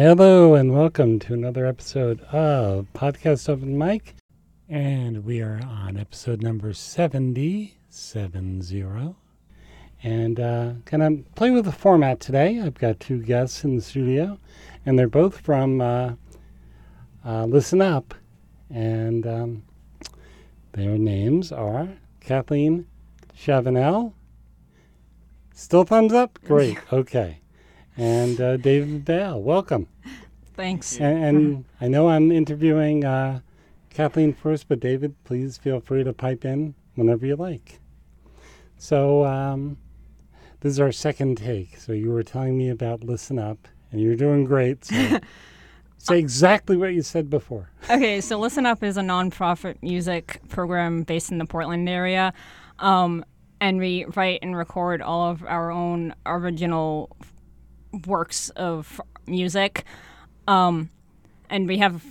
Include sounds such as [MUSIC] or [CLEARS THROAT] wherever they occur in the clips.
Hello and welcome to another episode of Podcast Open Mic. And we are on episode number 70, 70. And uh, gonna play with the format today. I've got two guests in the studio, and they're both from uh, uh, Listen Up. And um, their names are Kathleen Chavanel. Still thumbs up? Great. [LAUGHS] Okay. And uh, David Bale. Welcome. Thanks. And, and I know I'm interviewing uh, Kathleen first, but David, please feel free to pipe in whenever you like. So, um, this is our second take. So, you were telling me about Listen Up, and you're doing great. So, [LAUGHS] say exactly what you said before. Okay, so Listen Up is a nonprofit music program based in the Portland area. Um, and we write and record all of our own original works of music. Um, and we have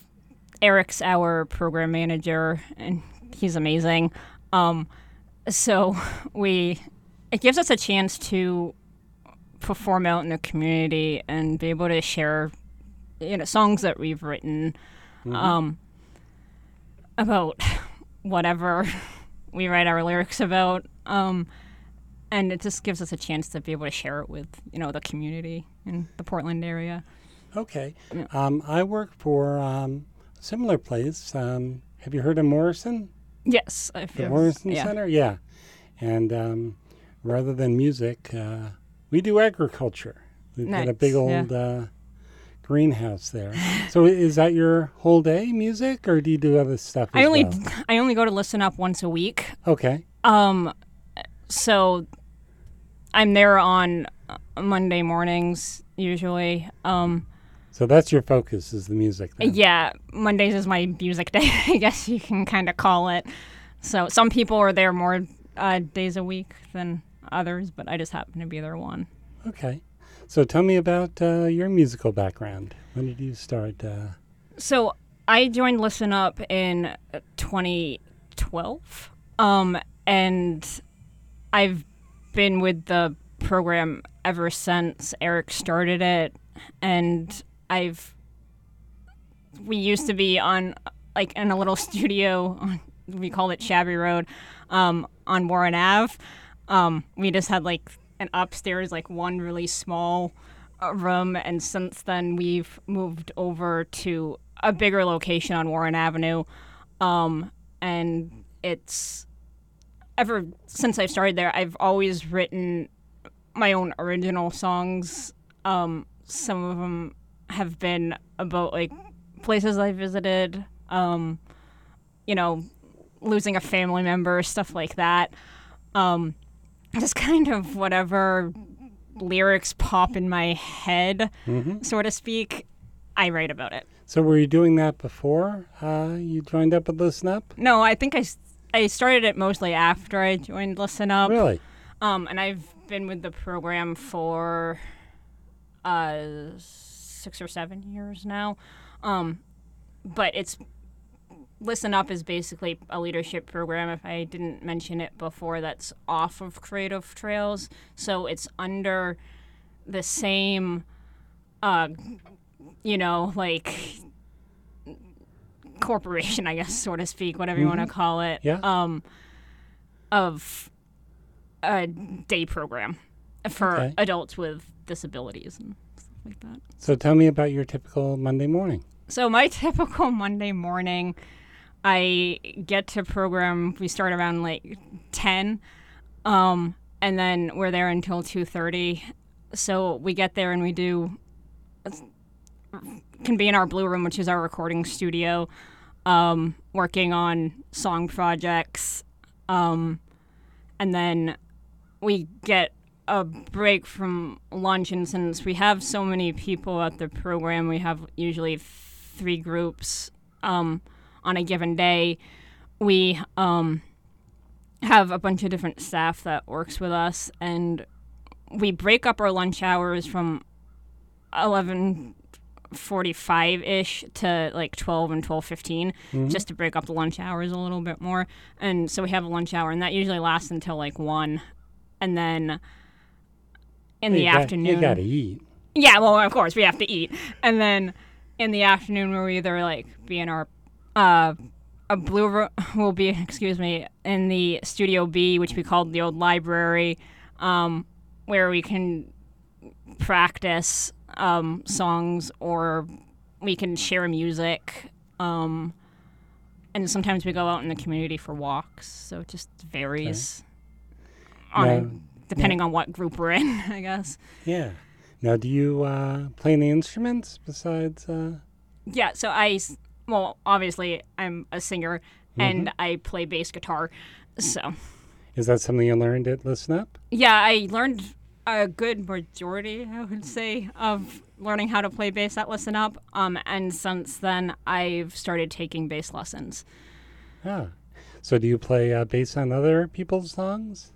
Eric's our program manager, and he's amazing. Um, so [LAUGHS] we it gives us a chance to perform out in the community and be able to share you know songs that we've written um, about [LAUGHS] whatever [LAUGHS] we write our lyrics about um, and it just gives us a chance to be able to share it with you know the community in the portland area Okay. Um, I work for um, a similar place. Um, have you heard of Morrison? yes I've The Morrison yeah. Center? Yeah. And um, rather than music, uh, we do agriculture. We've got a big Nice, yeah. old uh, greenhouse there. so is that your whole day music, or do you do other stuff as i only well? i only go to listen up once a week Okay. um so i'm there on monday mornings usually um So that's your focus is the music. Then. Yeah, Mondays is my music day, [LAUGHS] I guess you can kind of call it. So some people are there more uh, days a week than others, but I just happen to be there one. Okay. So tell me about uh, your musical background. When did you start? Uh, So I joined Listen Up in uh, 2012, um, and I've been with the program ever since Eric started it, and I've we used to be on like in a little [LAUGHS] studio we called it Shabby Road um, on Warren Ave. Um, we just had like an upstairs, like one really small uh, room, and since then we've moved over to a bigger location on Warren Avenue, um, and it's ever since I've started there, I've always written my own original songs. Um, some of them have been about like places I visited, um, you know, losing a family member, stuff like that. Um, just [LAUGHS] kind of whatever lyrics pop in my head, mhm. so to speak, I write about it. So were you doing that before uh, you joined up with Listen Up? No, I think I, I started it mostly after I joined Listen Up. Really? Um, and I've been with the program for uh, six or seven years now. Um, but it's Listen Up is basically a leadership program. If I didn't mention it before, that's off of Creative Trails. So it's under the same, uh, you know, like corporation, I guess, so to speak, whatever you want to call it. Yeah. Um, of a day program for Okay. adults with disabilities and stuff like that. So tell me about your typical Monday morning. So my [LAUGHS] typical Monday morning, I get to program. We start around like ten, um, and then we're there until two thirty. So we get there and we do can be in our blue room, which is our recording studio, um, working on song projects, um, and then we get a break from lunch. And since we have so many people at the program, we have usually three groups um, on a given day. We um, have a bunch of different staff that works with us, and we break up our lunch hours from 11 45 ish to like 12 and 12 15 just to break up the lunch hours a little bit more and so we have a lunch hour and that usually lasts until like 1 and then in the got- afternoon You got to eat. Yeah, well, of course we have to eat, and then in the afternoon we'll either like be in our uh, a blue ro- [LAUGHS] will be [LAUGHS] excuse me in the studio B, which we called the old library, um, where we can practice um, songs or we can share music. Um, and sometimes we go out in the community for walks, so it just varies on Now- depending on what group we're in, [LAUGHS] I guess. Yeah. Now, do you uh, play any instruments besides? Uh... Yeah, so I, well, obviously I'm a singer and I play bass guitar. So, Is that something you learned at Listen Up? yeah, I learned a good majority, I would say, of learning how to play bass at Listen Up. Um, and since then, I've started taking bass lessons. Ah. So, do you play uh, bass on other people's songs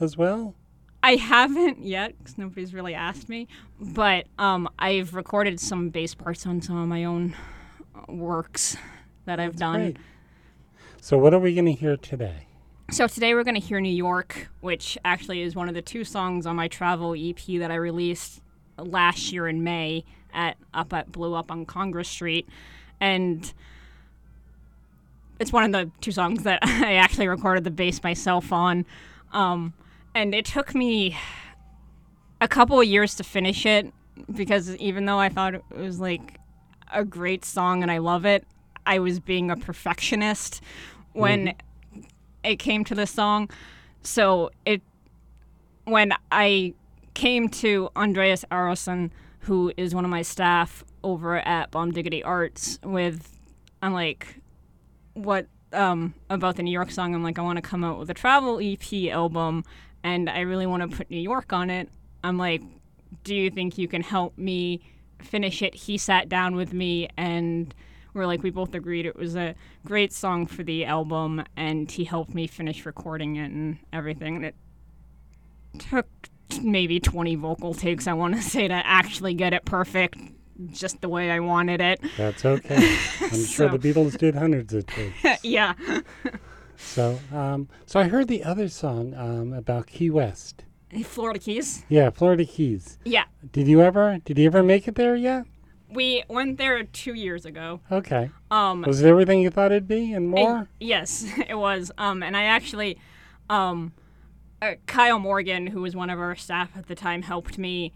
as well? I haven't yet because nobody's really asked me, but um, I've recorded some bass parts on some of my own works that I've done. Great. So, what are we going to hear today? So today we're going to hear New York, which actually is one of the two songs on my travel EP that I released last year in May at up at Blue Up on Congress Street, and it's one of the two songs that [LAUGHS] I actually recorded the bass myself on, um, and it took me a couple of years to finish it because even though I thought it was like a great song and I love it, I was being a perfectionist when it came to this song. So it when I came to Andreas Aronson, who is one of my staff over at Bomb Diggity Arts, with I'm like, what um about the New York song? I'm like, I want to come out with a travel EP album, and I really want to put New York on it. I'm like, do you think you can help me finish it? He sat down with me and we're like we both agreed it was a great song for the album and he helped me finish recording it and everything and it took maybe 20 vocal takes i want to say to actually get it perfect just the way i wanted it That's okay. [LAUGHS] I'm sure the Beatles did hundreds of takes. [LAUGHS] yeah [LAUGHS] So, um, so I heard the other song um, about Key West. florida keys Yeah, Florida Keys. yeah Did you ever? Did you ever make it there yet? we went there two years ago Okay. um Was it everything you thought it'd be and more? And- yes, [LAUGHS] it was. Um, and I actually, um, uh, Kyle Morgan, who was one of our staff at the time, helped me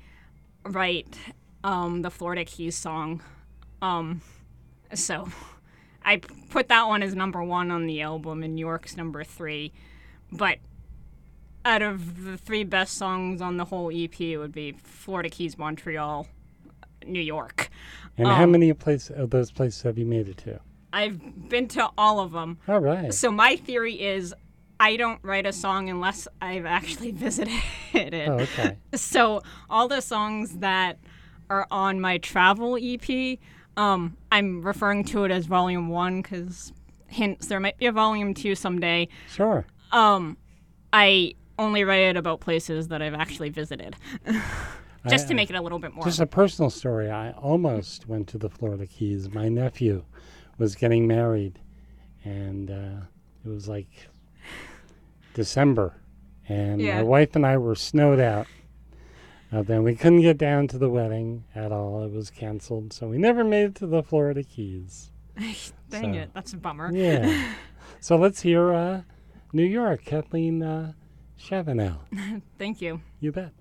write um, the Florida Keys song. Um, so [LAUGHS] I put that one as number one on the album, and New York's number three. But out of the three best songs on the whole EP, it would be Florida Keys, Montreal, New York. and how um, many place of those places have you made it to? I've been to all of them. All right. So my theory is I don't write a song unless I've actually [LAUGHS] visited it. Oh, okay. So all the songs that are on my travel EP, um, I'm referring to it as volume one because hints there might be a volume two someday. Sure. Um, I only write it about places that I've actually visited, [LAUGHS] just I- to make it a little bit more. Just a personal story. I almost went to the Florida Keys. My nephew was getting married, and uh, it was like December, and Yeah. my wife and I were snowed out. Uh, then we couldn't get down to the wedding at all. It was canceled, so we never made it to the Florida Keys. [LAUGHS] Dang so- it, that's a bummer. Yeah. [LAUGHS] so let's hear uh, New York, Kathleen uh, Chavanel. [LAUGHS] Thank you. You bet.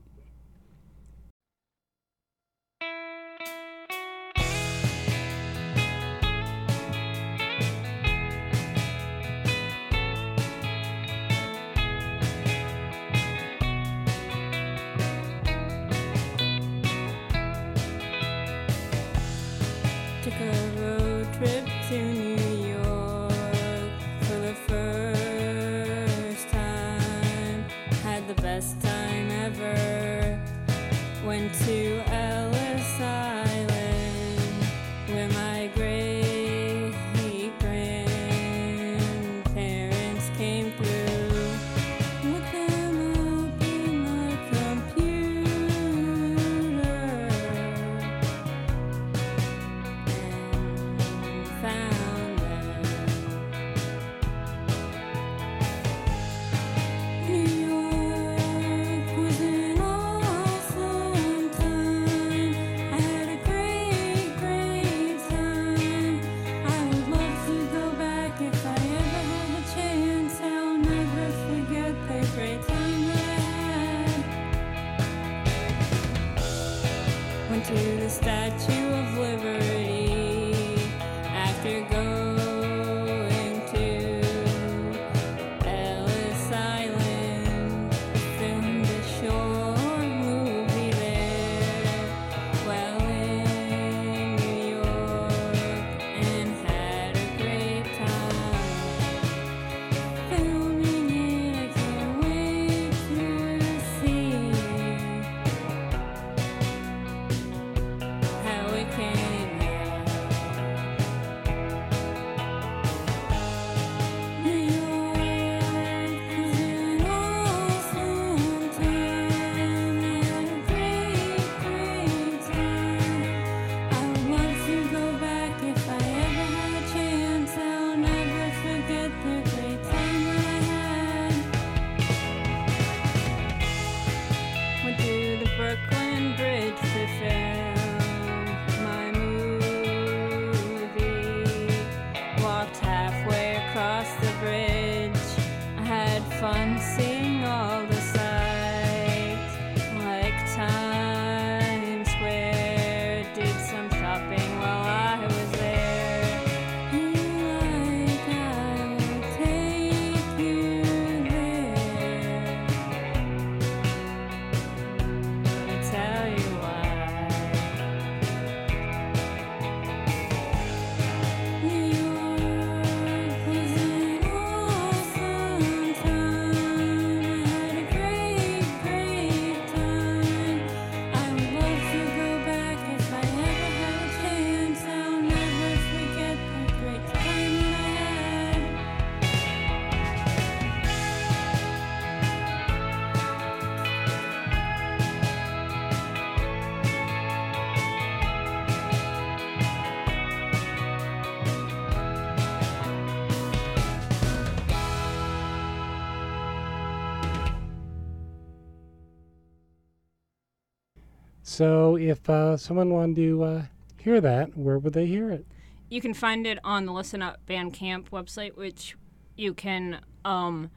So, if uh, someone wanted to uh, hear that, where would they hear it? You can find it on the Listen Up Bandcamp website, which you can um,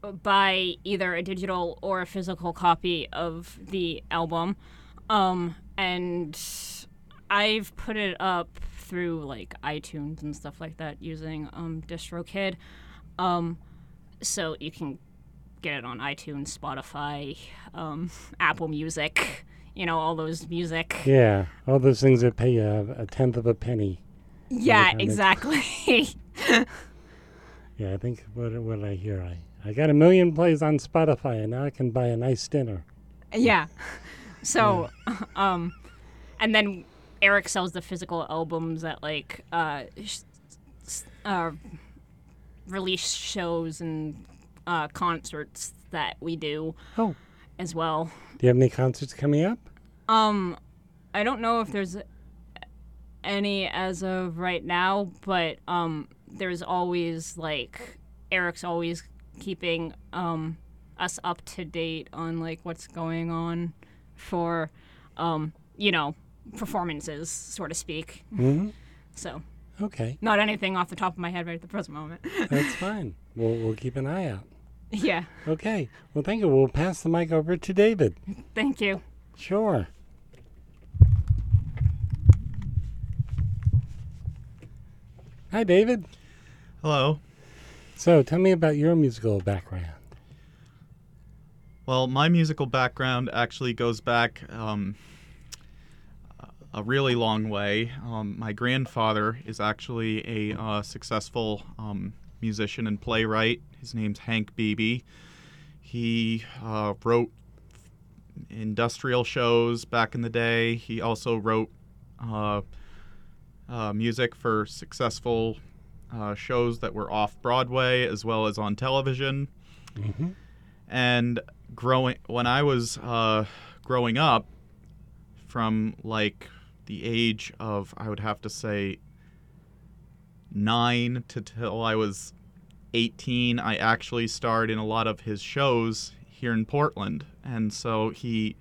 buy either a digital or a physical copy of the album. Um, and I've put it up through like iTunes and stuff like that using um, DistroKid. Um, so you can get it on iTunes, Spotify, um, Apple Music, you know, all those music. Yeah, all those things that pay a, a tenth of a penny. Yeah, exactly. [LAUGHS] Yeah, I think what what I hear, I I got a million plays on Spotify, and now I can buy a nice dinner. Yeah. [LAUGHS] So, [LAUGHS] um, and then Eric sells the physical albums at like uh, sh- uh release shows and uh, concerts that we do Oh, as well. do you have any concerts coming up? Um, I don't know if there's any as of right now, but um, there's always like Eric's always keeping um us up to date on like what's going on for um you know performances, so to speak. hmm So Okay, not anything off the top of my head right at the present moment. [LAUGHS] that's fine. We'll we'll keep an eye out. [LAUGHS] yeah, Okay. Well, thank you. We'll pass the mic over to David. thank you. Sure. Hi, David. Hello. So, tell me about your musical background. Well, my musical background actually goes back um, a really long way. Um, my grandfather is actually a uh, successful um, musician and playwright. His name's Hank Beebe. He uh, wrote industrial shows back in the day. He also wrote uh, uh, music for successful uh, shows that were off Broadway as well as on television. hmm and growing when I was uh, growing up, from like the age of I would have to say nine to till I was eighteen, I actually starred in a lot of his shows here in Portland, and so he,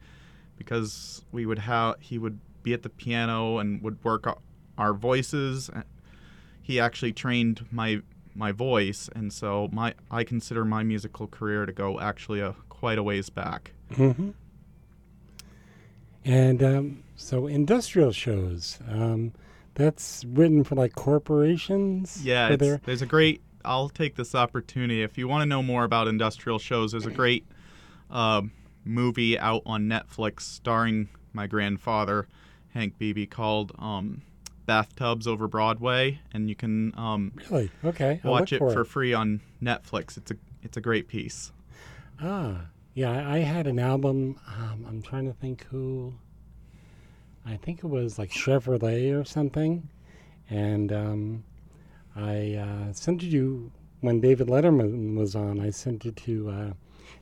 because we would have he would be at the piano and would work our voices. He actually trained my my voice, and so my I consider my musical career to go actually a quite a ways back. hmm And um, so industrial shows. Um, that's written for like corporations. Yeah, their- there's a great. I'll take this opportunity. If you want to know more about industrial shows, there's a great uh, movie out on Netflix starring my grandfather, Hank Beebe, called um, Bathtubs Over Broadway, and you can um, really okay. I'll watch it for for free on Netflix. It's a it's a great piece. Ah, yeah, I, I had an album. Um, I'm trying to think who. I think it was like Chevrolet or something, and um, I uh, sent it to when David Letterman was on. I sent it to uh,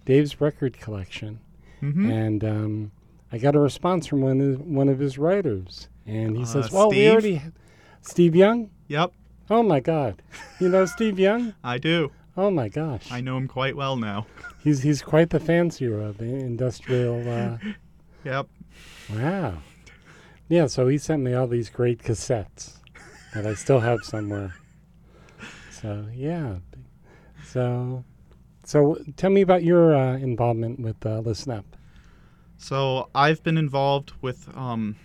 Dave's record collection, hmm and um, I got a response from one of, one of his writers, and he Uh, says, "Well, we already ha- Steve Young. Yep, Oh my God, you know Steve Young? [LAUGHS] I do. Oh my gosh, I know him quite well now. he's he's quite the fancier of the industrial." Uh, [LAUGHS] Yep. Wow. Yeah, so he sent me all these great cassettes that I still have somewhere. So, yeah. So, so tell me about your uh, involvement with uh, Listen Up. So I've been involved with um,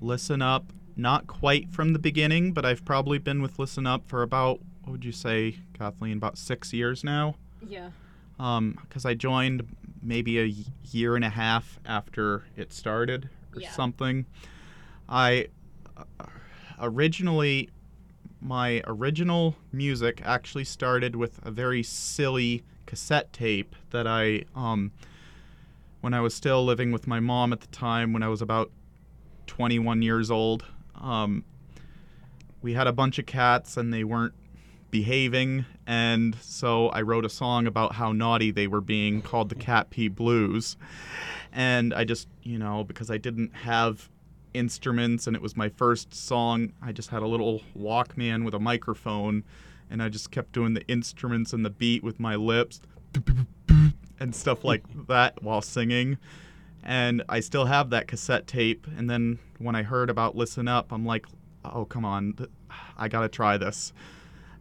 Listen Up, not quite from the beginning, but I've probably been with Listen Up for about, what would you say, Kathleen, about six years now? Yeah. Because I joined maybe a year and a half after it started or Yeah. something. I uh, originally, my original music actually started with a very silly cassette tape that I, um, when I was still living with my mom at the time, when I was about 21 years old. Um, we had a bunch of cats and they weren't behaving, and so I wrote a song about how naughty they were being called the Cat Pee Blues. And I just, you know, because I didn't have instruments and it was my first song, I just had a little Walkman with a microphone and I just kept doing the instruments and the beat with my lips and stuff [LAUGHS] like that while singing. And I still have that cassette tape. And then when I heard about Listen Up, I'm like, oh, come on, I gotta try this.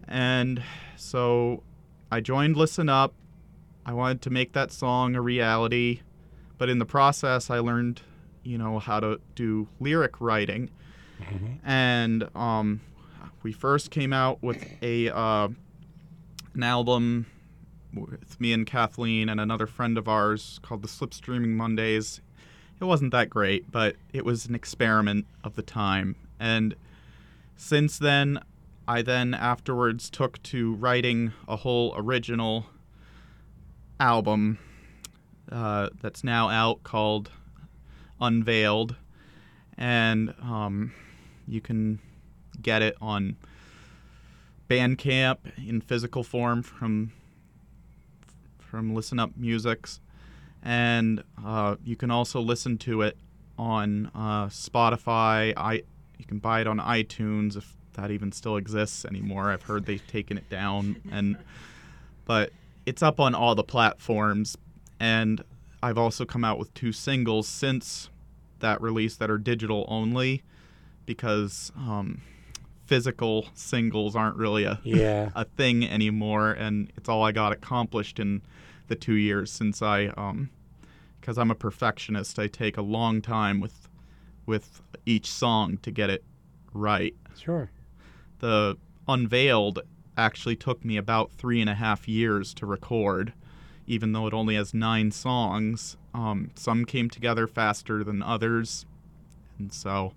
And so I joined Listen Up. I wanted to make that song a reality. But in the process, I learned, you know, how to do lyric writing. And um, we first came out with a uh, an album with me and Kathleen and another friend of ours called the Slipstreaming Mondays. It wasn't that great, but it was an experiment of the time. And since then, I then afterwards took to writing a whole original album uh, that's now out called Unveiled. And um, you can get it on Bandcamp in physical form from from Listen Up Musics, and uh, you can also listen to it on uh, Spotify. I you can buy it on iTunes if that even still exists anymore. I've heard they've taken it down, and but it's up on all the platforms. And I've also come out with two singles since that release that are digital only, because um, physical singles aren't really a Yeah. [LAUGHS] a thing anymore, and it's all I got accomplished in the two years since I, um, because I'm a perfectionist. I take a long time with with each song to get it right. Sure. The Unveiled actually took me about three and a half years to record, even though it only has nine songs. Um, some came together faster than others, and so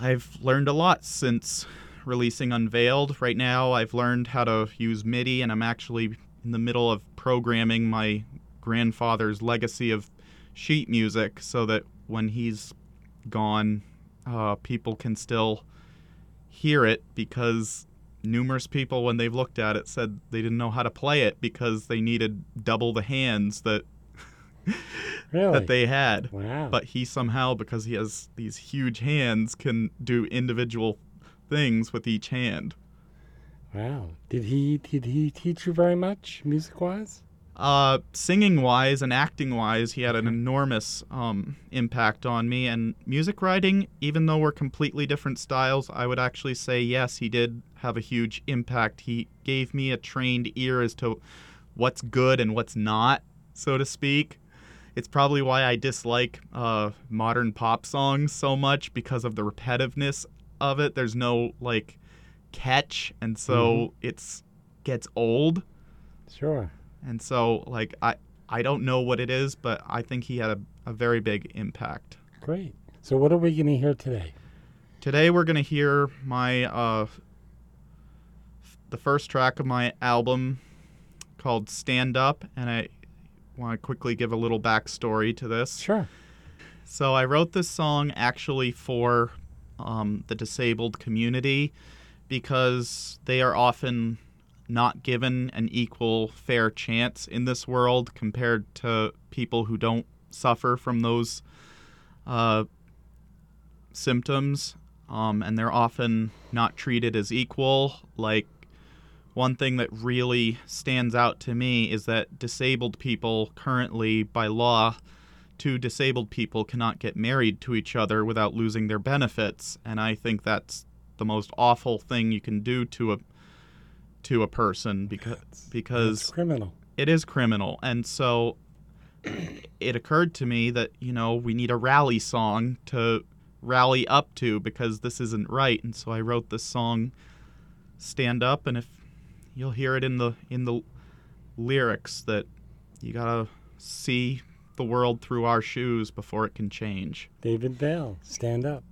I've learned a lot since releasing Unveiled. Right now, I've learned how to use MIDI, and I'm actually in the middle of programming my grandfather's legacy of sheet music so that when he's gone, uh, people can still hear it because numerous people, when they've looked at it, said they didn't know how to play it because they needed double the hands that [LAUGHS] Really? that they had wow. but he somehow because he has these huge hands can do individual things with each hand wow. Did he did he teach you very much music wise? Uh, singing wise and acting wise he had an enormous um, impact on me and music writing even though we're completely different styles i would actually say yes he did have a huge impact he gave me a trained ear as to what's good and what's not so to speak it's probably why I dislike uh, modern pop songs so much because of the repetitiveness of it. There's no like catch, and so it's gets old. Sure. And so like I I don't know what it is, but I think he had a, a very big impact. Great. So, what are we going to hear today? Today we're gonna hear my uh, the first track of my album called Stand Up, and I want to quickly give a little backstory to this. Sure. So I wrote this song actually for um, the disabled community because they are often not given an equal fair chance in this world compared to people who don't suffer from those uh, symptoms. Um, and they're often not treated as equal. Like, one thing that really stands out to me is that disabled people currently, by law, two disabled people cannot get married to each other without losing their benefits and i think that's the most awful thing you can do to a to a person because It's because criminal. it is criminal and so [CLEARS THROAT] it occurred to me that you know we need a rally song to rally up to because this isn't right and so i wrote this song stand up and if you'll hear it in the in the lyrics that you gotta see the world through our shoes before it can change David Bell, stand up.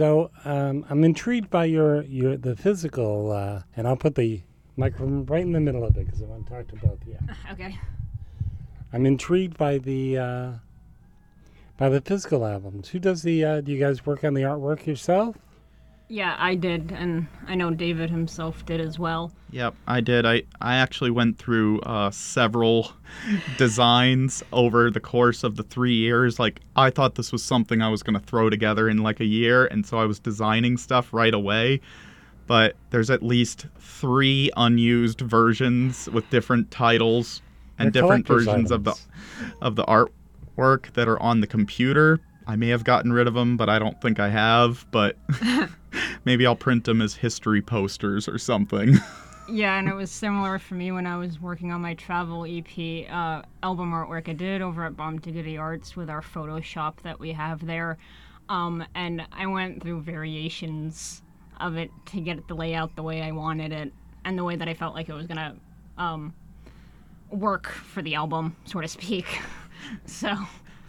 So um, I'm intrigued by your your the physical, uh, and I'll put the microphone right in the middle of it because I want to talk to both of you. [LAUGHS] Okay. I'm intrigued by the uh, by the physical albums. Who does the? Uh, do you guys work on the artwork yourself? Yeah, I did, and I know David himself did as well. Yep, I did. I, I actually went through uh, several [LAUGHS] designs over the course of the three years. Like, I thought this was something I was going to throw together in like a year, and so I was designing stuff right away. But there's at least three unused versions with different titles and They're different collector's versions of the of the artwork that are on the computer. I may have gotten rid of them, but I don't think I have. But [LAUGHS] [LAUGHS] maybe I'll print them as history posters or something. [LAUGHS] Yeah, and it was similar for me when I was working on my travel EP uh, album artwork. I did over at Bomb Diggity Arts with our Photoshop that we have there. Um, and I went through variations of it to get the layout the way I wanted it and the way that I felt like it was going to um, work for the album, so to speak. so,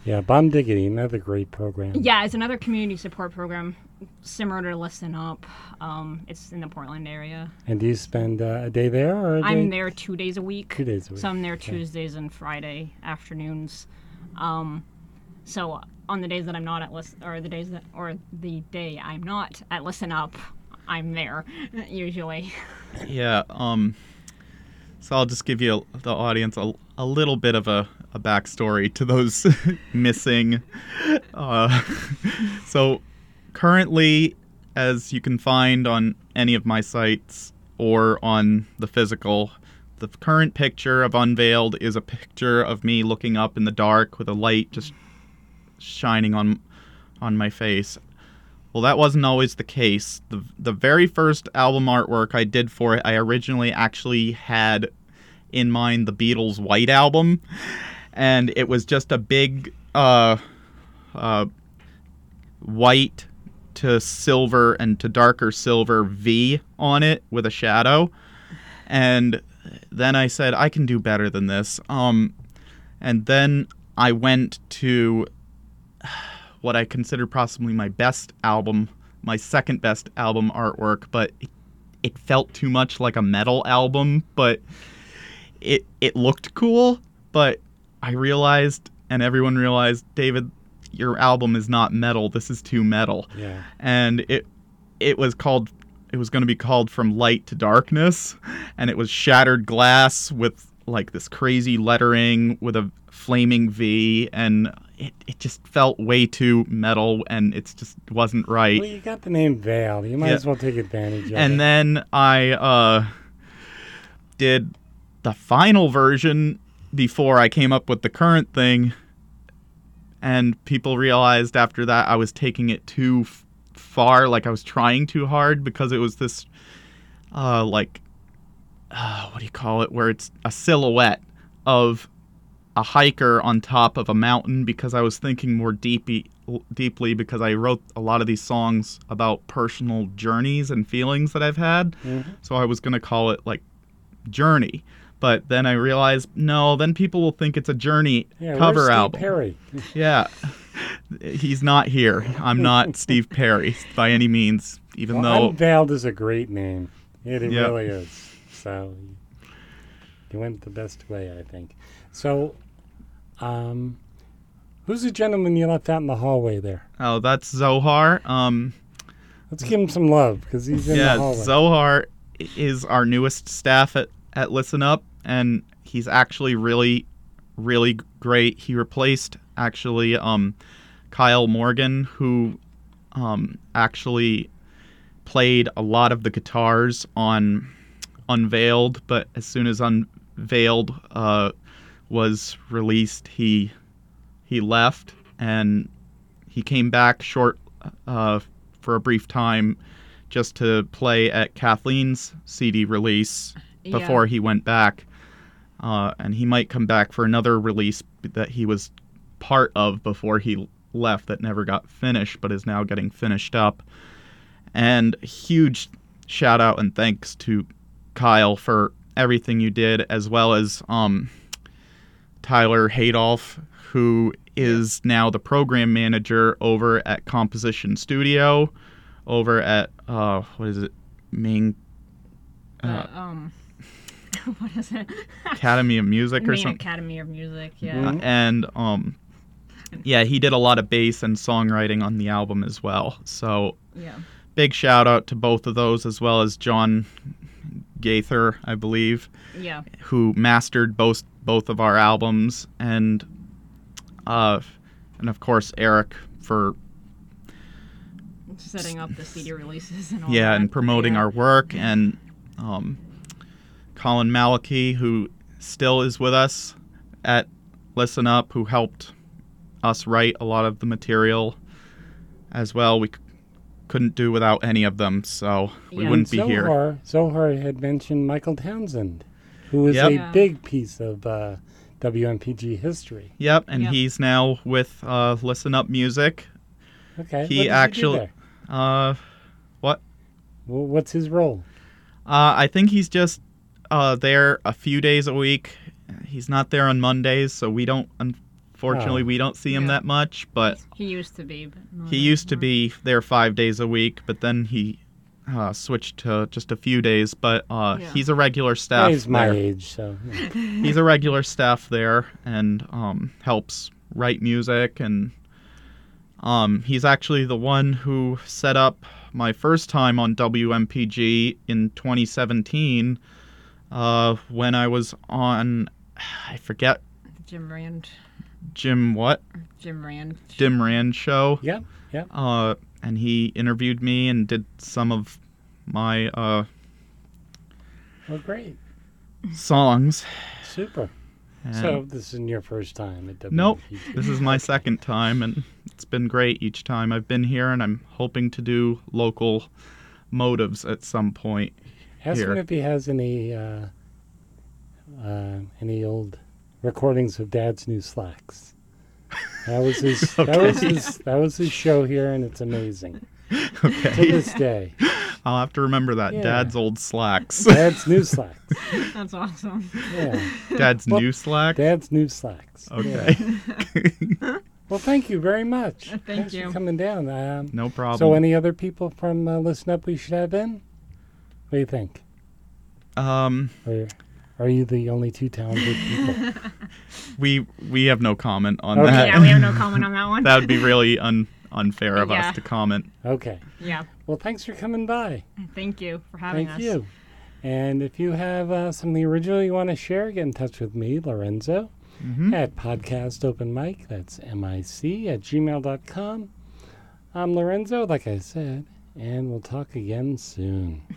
Yeah, Bomb Diggity, another great program. yeah, it's another community support program similar to Listen Up. Um, it's in the Portland area. And do you spend uh, a day there or a I'm day? there two days a week. Two days a week. So I'm there Okay. Tuesdays and Friday afternoons. Um, so on the days that I'm not at listen, or the days that, or the day I'm not at Listen Up, I'm there [LAUGHS] usually. Yeah. Um. So I'll just give you the audience a, a little bit of a, a backstory to those [LAUGHS] missing. Uh, [LAUGHS] so currently, as you can find on any of my sites or on the physical, the current picture of Unveiled is a picture of me looking up in the dark with a light just shining on on my face. Well, that wasn't always the case. The the very first album artwork I did for it, I originally actually had in mind the Beatles' White Album, and it was just a big uh, uh, white to silver and to darker silver V on it with a shadow. And then I said, I can do better than this. Um, and then I went to what I consider possibly my best album, my second best album artwork, but it, it felt too much like a metal album, but it it looked cool, but I realized and everyone realized, David, your album is not metal. This is too metal. Yeah. And it it was called it was going to be called From Light to Darkness, and it was shattered glass with like this crazy lettering with a flaming V and it, it just felt way too metal and it just wasn't right. Well, you got the name Vale. You might Yeah. as well take advantage of it. and then I uh, did the final version before I came up with the current thing, and people realized after that I was taking it too f- far, like I was trying too hard because it was this, uh, like, uh, what do you call it, where it's a silhouette of a hiker on top of a mountain because I was thinking more deeply deeply because I wrote a lot of these songs about personal journeys and feelings that I've had. Mhm. So I was going to call it like Journey. But then I realized no, then people will think it's a Journey yeah, cover album. Perry. [LAUGHS] Yeah. He's not here. I'm not [LAUGHS] Steve Perry by any means, even Well, though Unveiled is a great name. It, it Yeah. really is. So you went the best way, I think. So, um, who's the gentleman you left out in the hallway there? oh, that's Zohar. Um Let's give him some love because he's in yeah, the hallway. Zohar is our newest staff at, at Listen Up, and he's actually really, really great. He replaced actually um, Kyle Morgan, who um, actually played a lot of the guitars on Unveiled, but as soon as Unveiled uh, was released, he he left and he came back short uh, for a brief time just to play at Kathleen's CD release Yeah. before he went back. Uh, and he might come back for another release that he was part of before he left that never got finished, but is now getting finished up. And huge shout out and thanks to Kyle for everything you did, as well as um, Tyler Hadolf, who is now the program manager over at Composition Studio, over at uh, what is it, Maine uh, Uh, um, [LAUGHS] what is it? Academy of Music or something. Academy of Music. Yeah. Mhm. and um yeah he did a lot of bass and songwriting on the album as well so Yeah. big shout out to both of those as well as john gaither i believe Yeah. who mastered both both of our albums and uh and of course eric for Setting up the CD releases and all yeah that. and promoting Yeah. our work and um colin malachy who still is with us at listen up who helped us write a lot of the material as well we c- couldn't do without any of them so we Yeah. wouldn't be Zohar, here Zohar had mentioned Michael Townsend, who is Yep. a big piece of uh, WMPG history. yep and Yep. he's now with uh, listen up music Okay. He what does actually- do there? uh what Well, what's his role? uh i think he's just uh there a few days a week he's not there on mondays so we don't unfortunately Oh. we don't see him Yeah. that much but He used to be, but He used to be there five days a week, but then he uh, switched to just a few days. But uh, Yeah. he's a regular staff. He's my there. age, so yeah. [LAUGHS] He's a regular staff there and um, helps write music. And um, he's actually the one who set up my first time on WMPG in 2017 uh, when I was on, I forget Jim Rand. Jim what Jim Rand. Jim Rand show. Yeah, yep. And he interviewed me and did some of my uh, Well, great. songs. Super. And So this isn't your first time at. Nope. this is my second time, and it's been great each time I've been here, and I'm hoping to do local motives at some point. Ask him here. if he has any uh, uh, any old recordings of Dad's new slacks. That was his. [LAUGHS] That was his. That was his show here, and it's amazing [LAUGHS] Okay. to this day. I'll have to remember that. Yeah. Dad's old slacks. [LAUGHS] Dad's new slacks. That's awesome. Yeah, Dad's Well, new slacks. Dad's new slacks. Yeah. Okay. Well, thank you very much. Thank Thanks you. for coming down. Um, no problem. so, any other people from uh, Listen Up we should have in? What do you think? um, Or are you the only two talented people? [LAUGHS] we we have no comment on Okay. that. yeah, we have no comment on that [LAUGHS] one. that would be really un, unfair of Yeah. us to comment. Okay. yeah. Well, thanks for coming by. Thank you for having Thank us. Thank you. And if you have uh, something original you want to share, get in touch with me, Lorenzo, Mhm. at Podcast Open Mic. That's M I C at gmail.com. I'm Lorenzo, like I said, and we'll talk again soon. [LAUGHS]